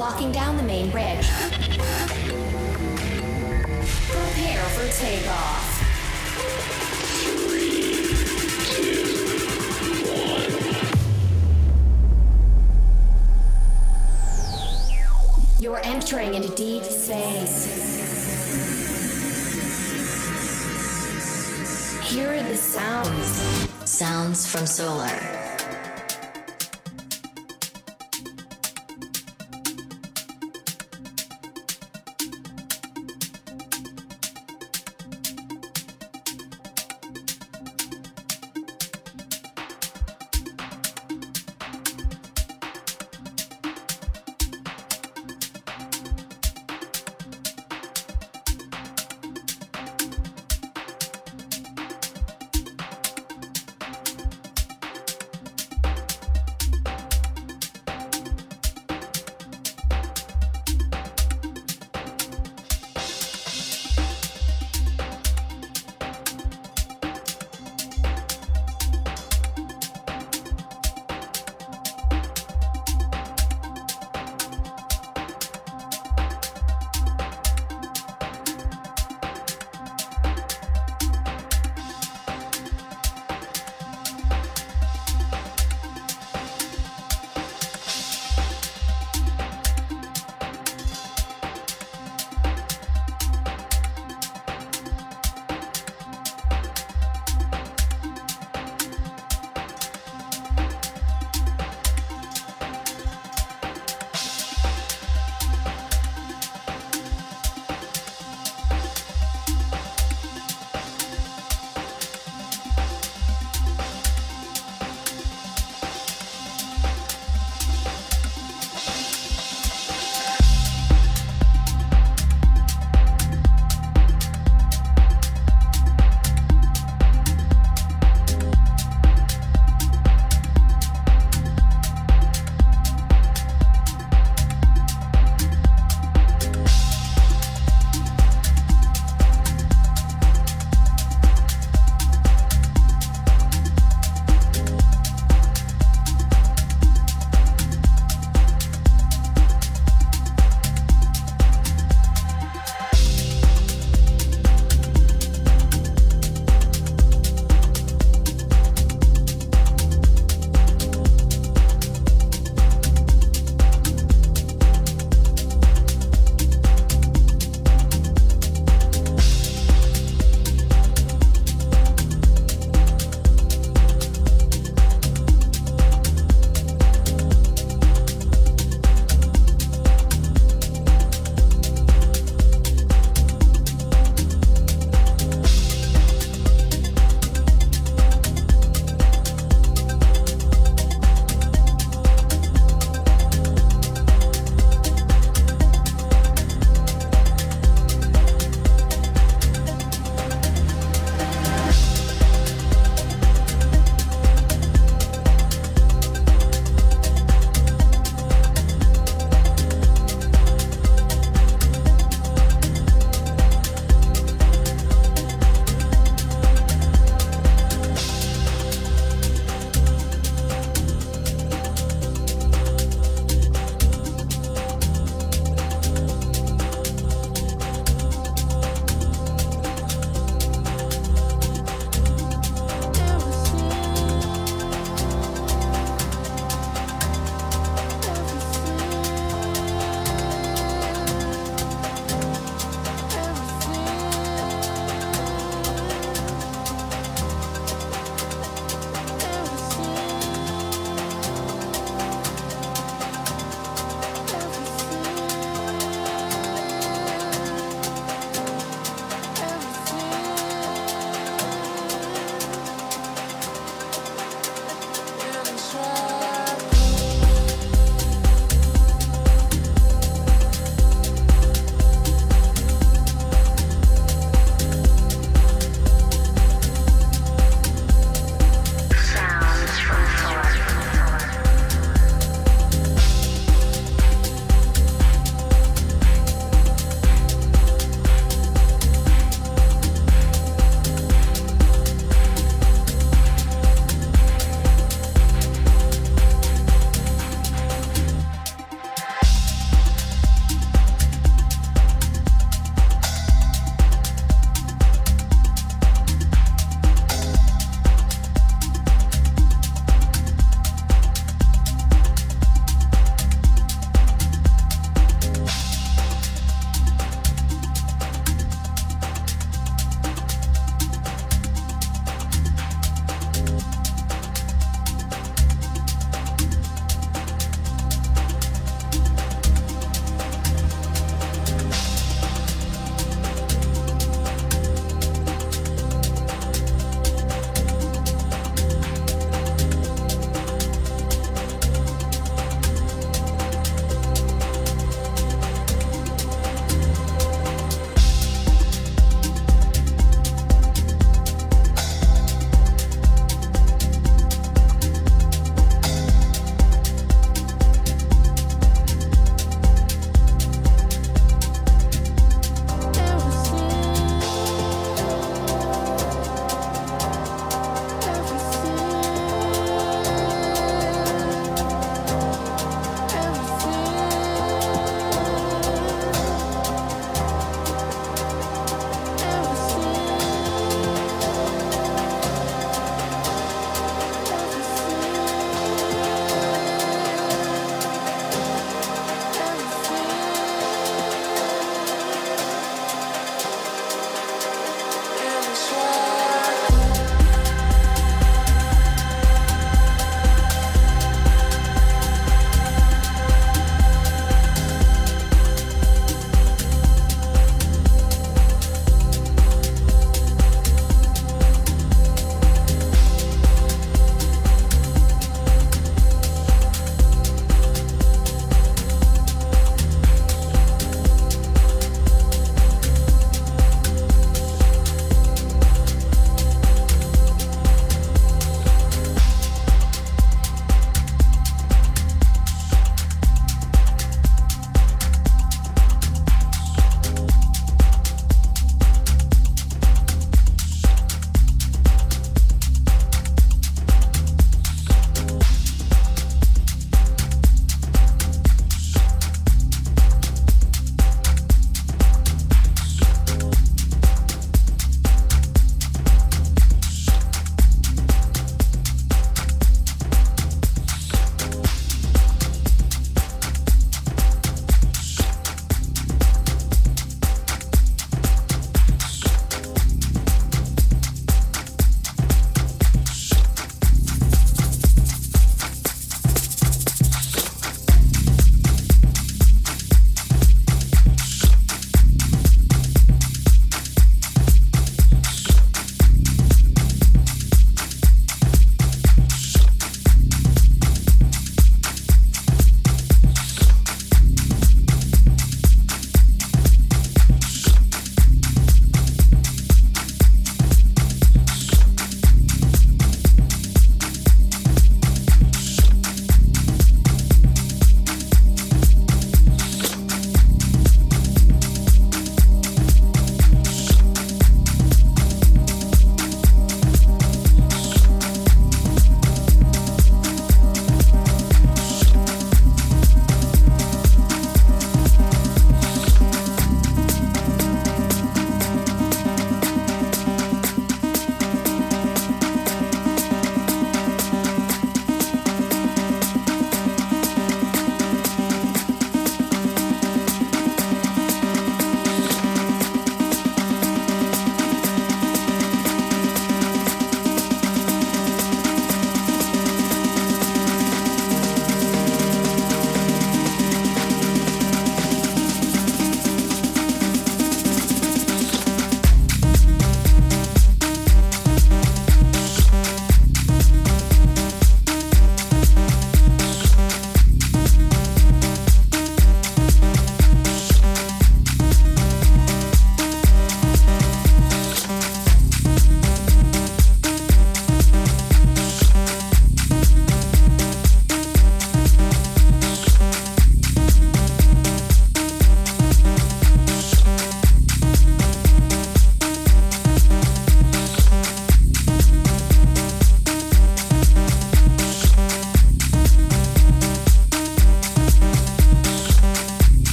locking down the main bridge. Prepare for takeoff. You're entering into deep space. Here are the sounds. Sounds from solar.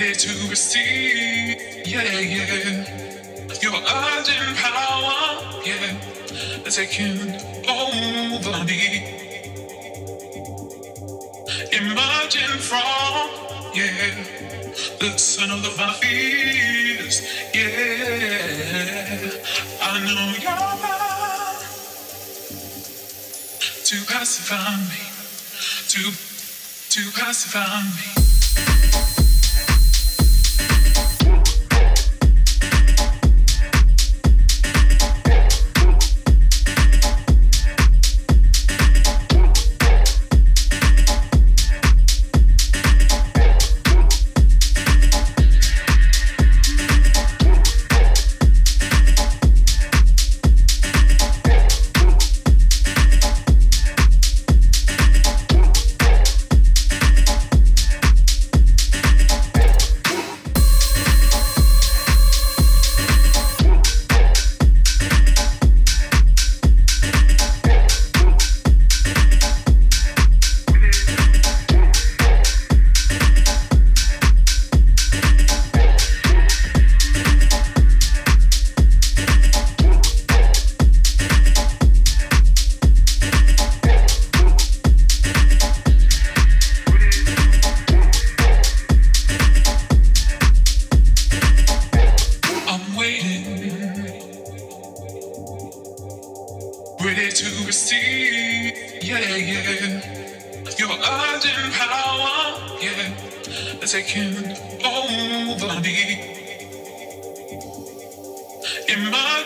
ready to receive. Yeah, yeah. Your urgent power, yeah, taking over me. Emerging from, yeah, the center of my fears. Yeah, I know you're mine to pacify me, to to pacify me.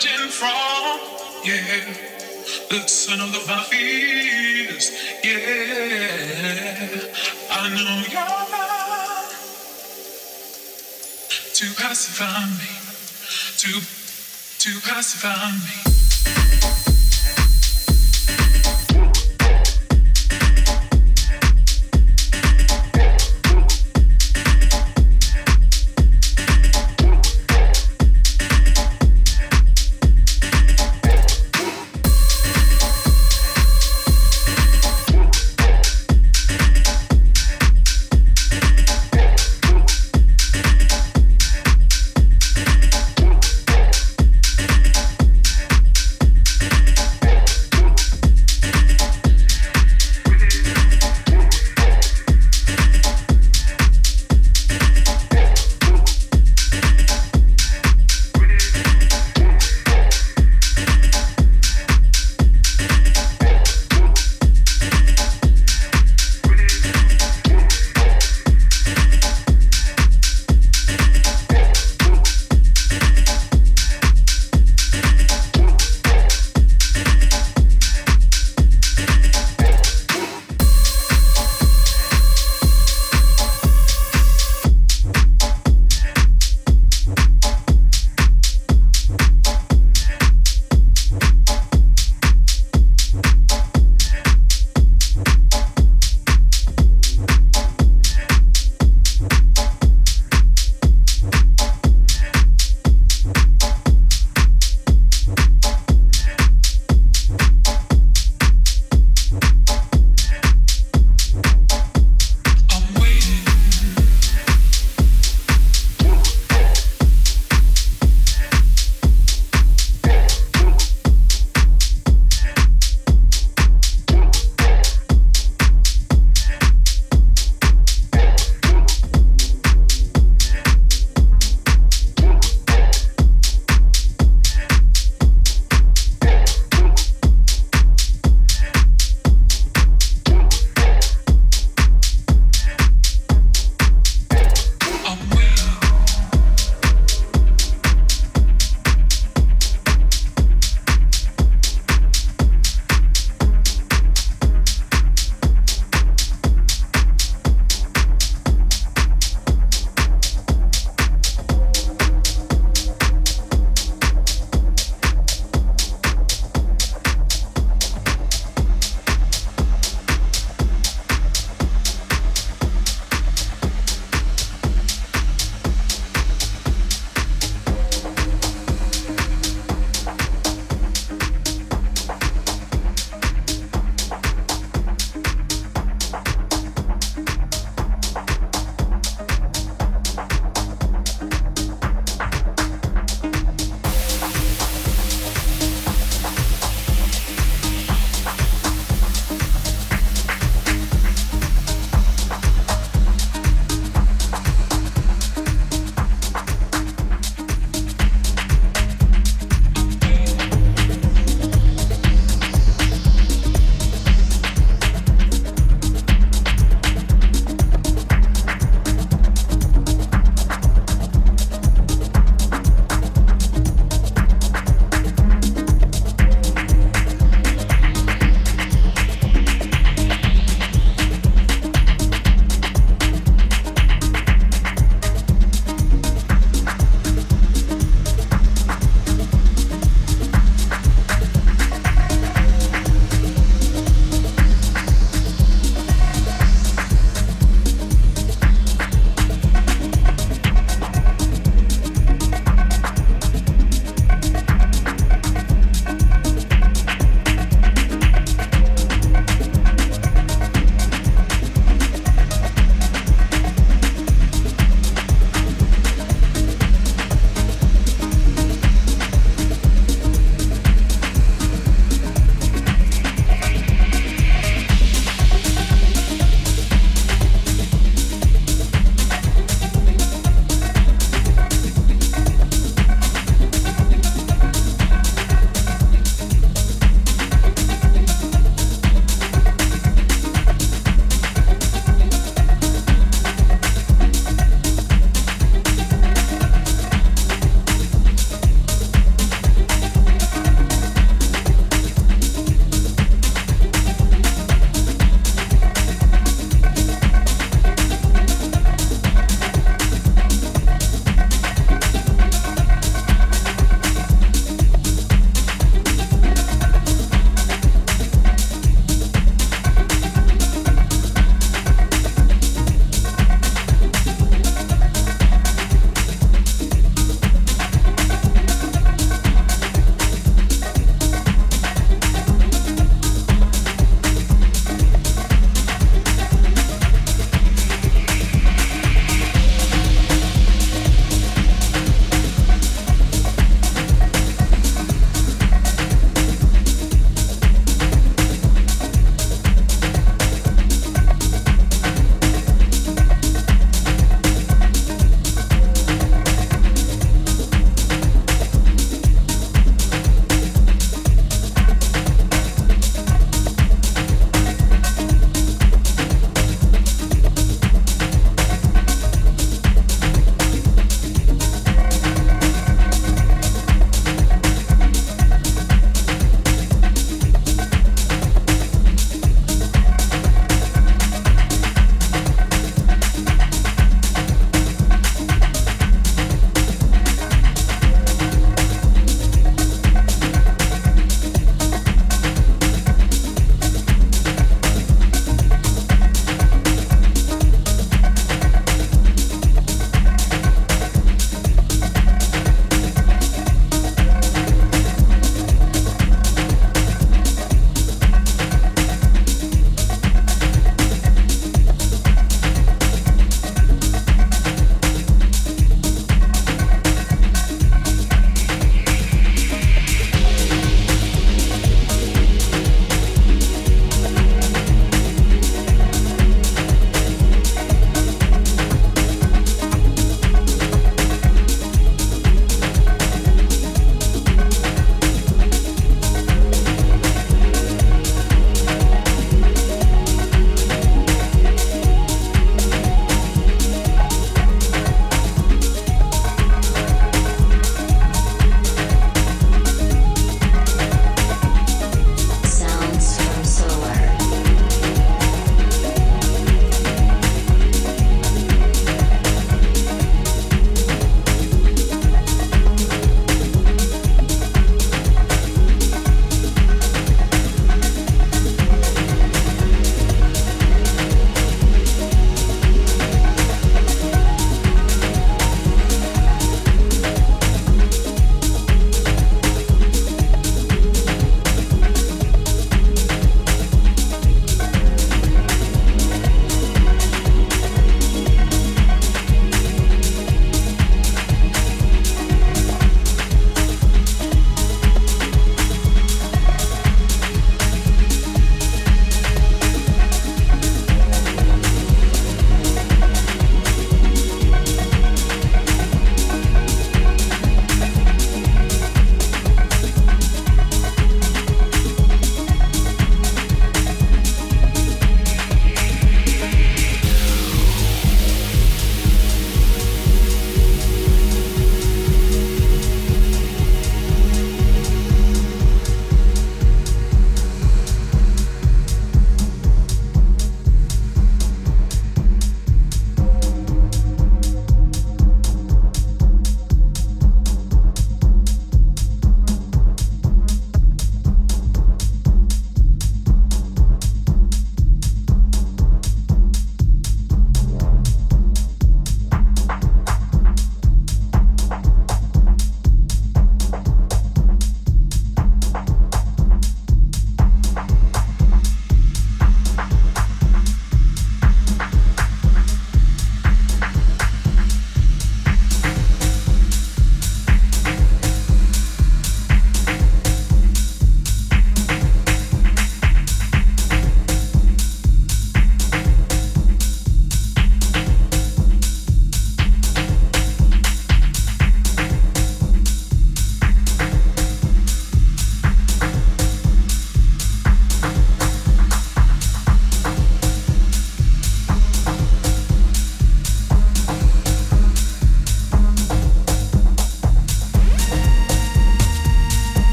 emerging from. Yeah, the son of my fears. Yeah, I know you're not to pacify me, to to pacify me.